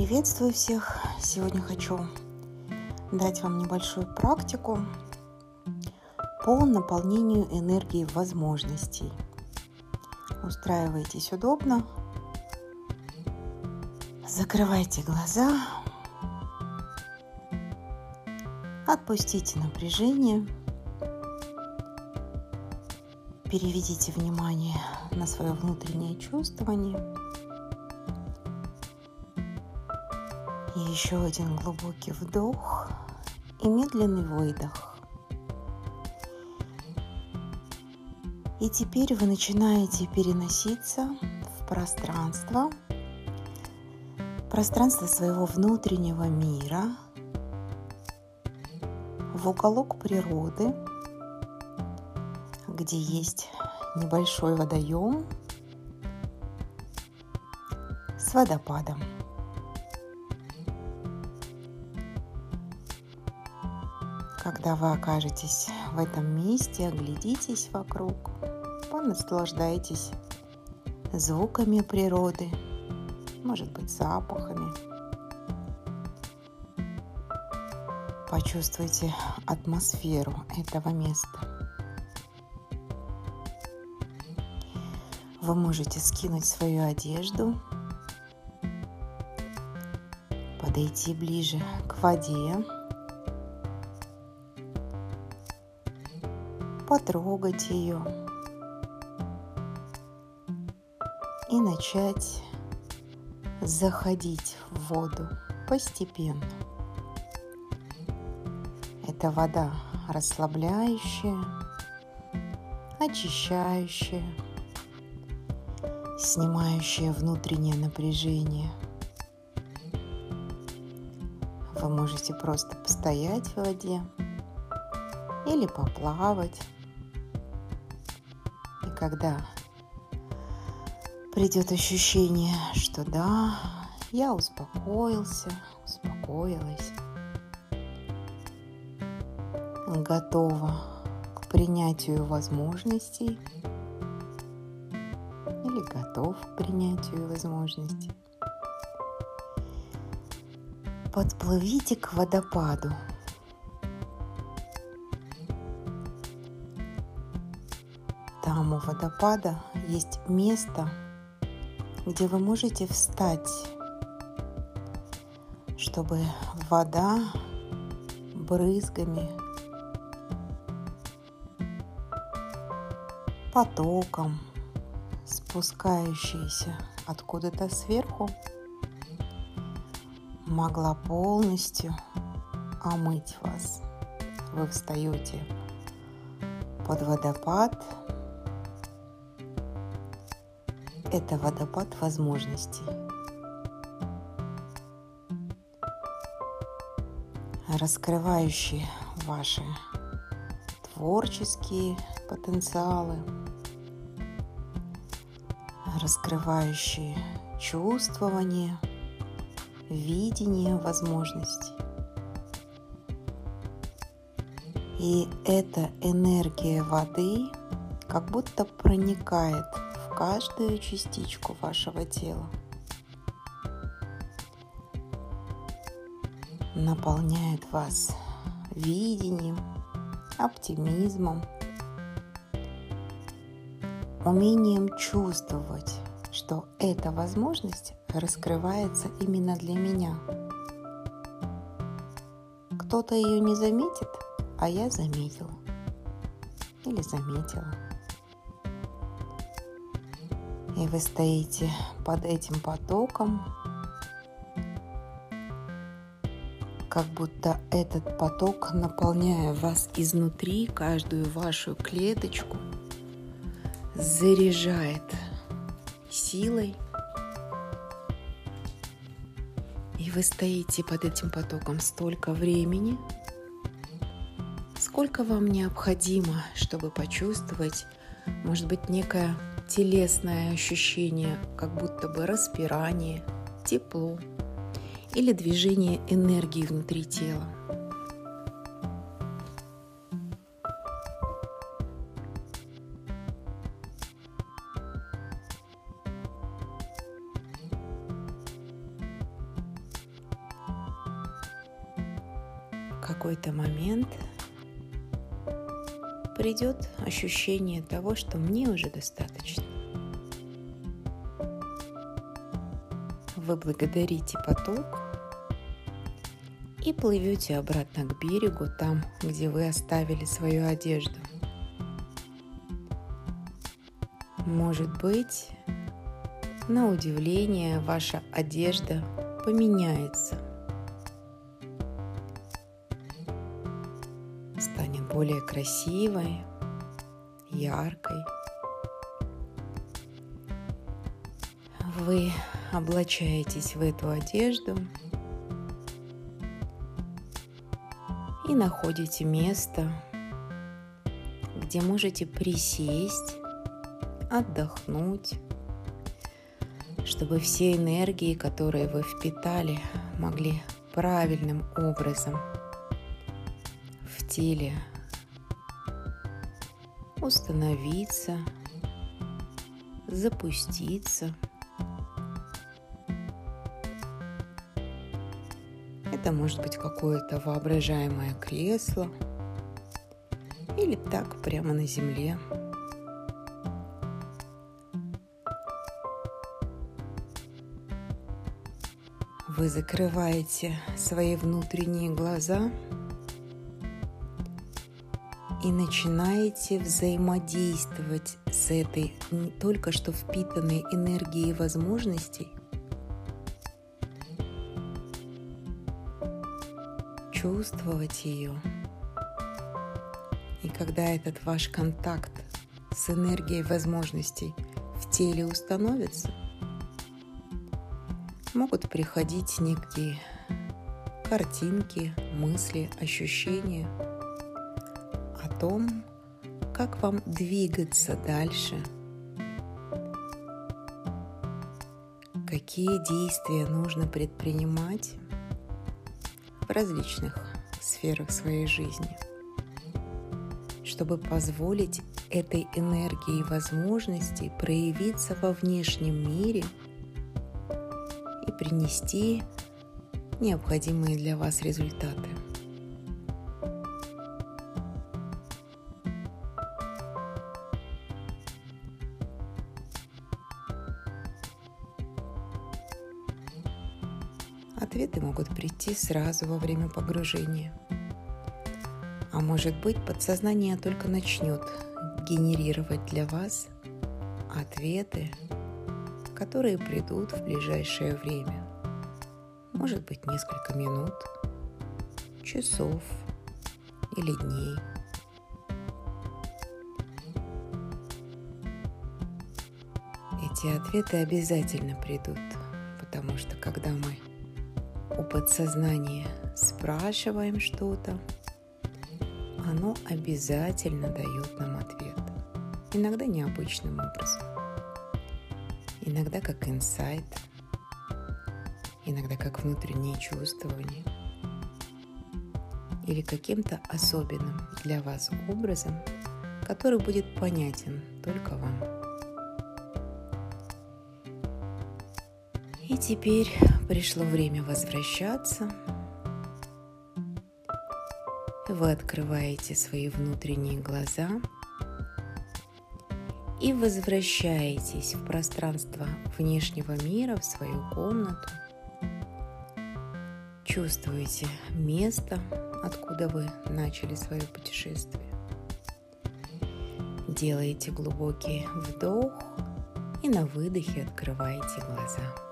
Приветствую всех! Сегодня хочу дать вам небольшую практику по наполнению энергии возможностей. Устраивайтесь удобно, закрывайте глаза, отпустите напряжение, переведите внимание на свое внутреннее чувствование – Еще один глубокий вдох и медленный выдох. И теперь вы начинаете переноситься в пространство, пространство своего внутреннего мира, в уголок природы, где есть небольшой водоем с водопадом. Когда вы окажетесь в этом месте, оглядитесь вокруг, понаслаждайтесь звуками природы, может быть, запахами. Почувствуйте атмосферу этого места. Вы можете скинуть свою одежду, подойти ближе к воде, потрогать ее и начать заходить в воду постепенно. Это вода расслабляющая, очищающая, снимающая внутреннее напряжение. Вы можете просто постоять в воде или поплавать когда придет ощущение, что да, я успокоился, успокоилась, готова к принятию возможностей или готов к принятию возможностей. Подплывите к водопаду – Там у водопада есть место, где вы можете встать, чтобы вода брызгами, потоком, спускающаяся откуда-то сверху, могла полностью омыть вас. Вы встаете под водопад – это водопад возможностей. раскрывающие ваши творческие потенциалы, раскрывающие чувствование, видение возможностей. И эта энергия воды как будто проникает каждую частичку вашего тела. Наполняет вас видением, оптимизмом, умением чувствовать, что эта возможность раскрывается именно для меня. Кто-то ее не заметит, а я заметил или заметила. И вы стоите под этим потоком, как будто этот поток, наполняя вас изнутри, каждую вашу клеточку, заряжает силой. И вы стоите под этим потоком столько времени, сколько вам необходимо, чтобы почувствовать, может быть некое телесное ощущение, как будто бы распирание, тепло или движение энергии внутри тела. какой-то момент придет ощущение того, что мне уже достаточно. Вы благодарите поток и плывете обратно к берегу, там, где вы оставили свою одежду. Может быть, на удивление ваша одежда поменяется. Более красивой, яркой. Вы облачаетесь в эту одежду и находите место, где можете присесть, отдохнуть, чтобы все энергии, которые вы впитали, могли правильным образом в теле установиться, запуститься. Это может быть какое-то воображаемое кресло или так прямо на земле. Вы закрываете свои внутренние глаза и начинаете взаимодействовать с этой только что впитанной энергией возможностей, чувствовать ее. И когда этот ваш контакт с энергией возможностей в теле установится, могут приходить некие картинки, мысли, ощущения том, как вам двигаться дальше, какие действия нужно предпринимать в различных сферах своей жизни, чтобы позволить этой энергии и возможности проявиться во внешнем мире – принести необходимые для вас результаты. Ответы могут прийти сразу во время погружения. А может быть, подсознание только начнет генерировать для вас ответы которые придут в ближайшее время. Может быть, несколько минут, часов или дней. Эти ответы обязательно придут, потому что когда мы у подсознания спрашиваем что-то, оно обязательно дает нам ответ. Иногда необычным образом иногда как инсайт, иногда как внутреннее чувствование или каким-то особенным для вас образом, который будет понятен только вам. Теперь пришло время возвращаться. Вы открываете свои внутренние глаза – и возвращаетесь в пространство внешнего мира, в свою комнату. Чувствуете место, откуда вы начали свое путешествие. Делаете глубокий вдох и на выдохе открываете глаза.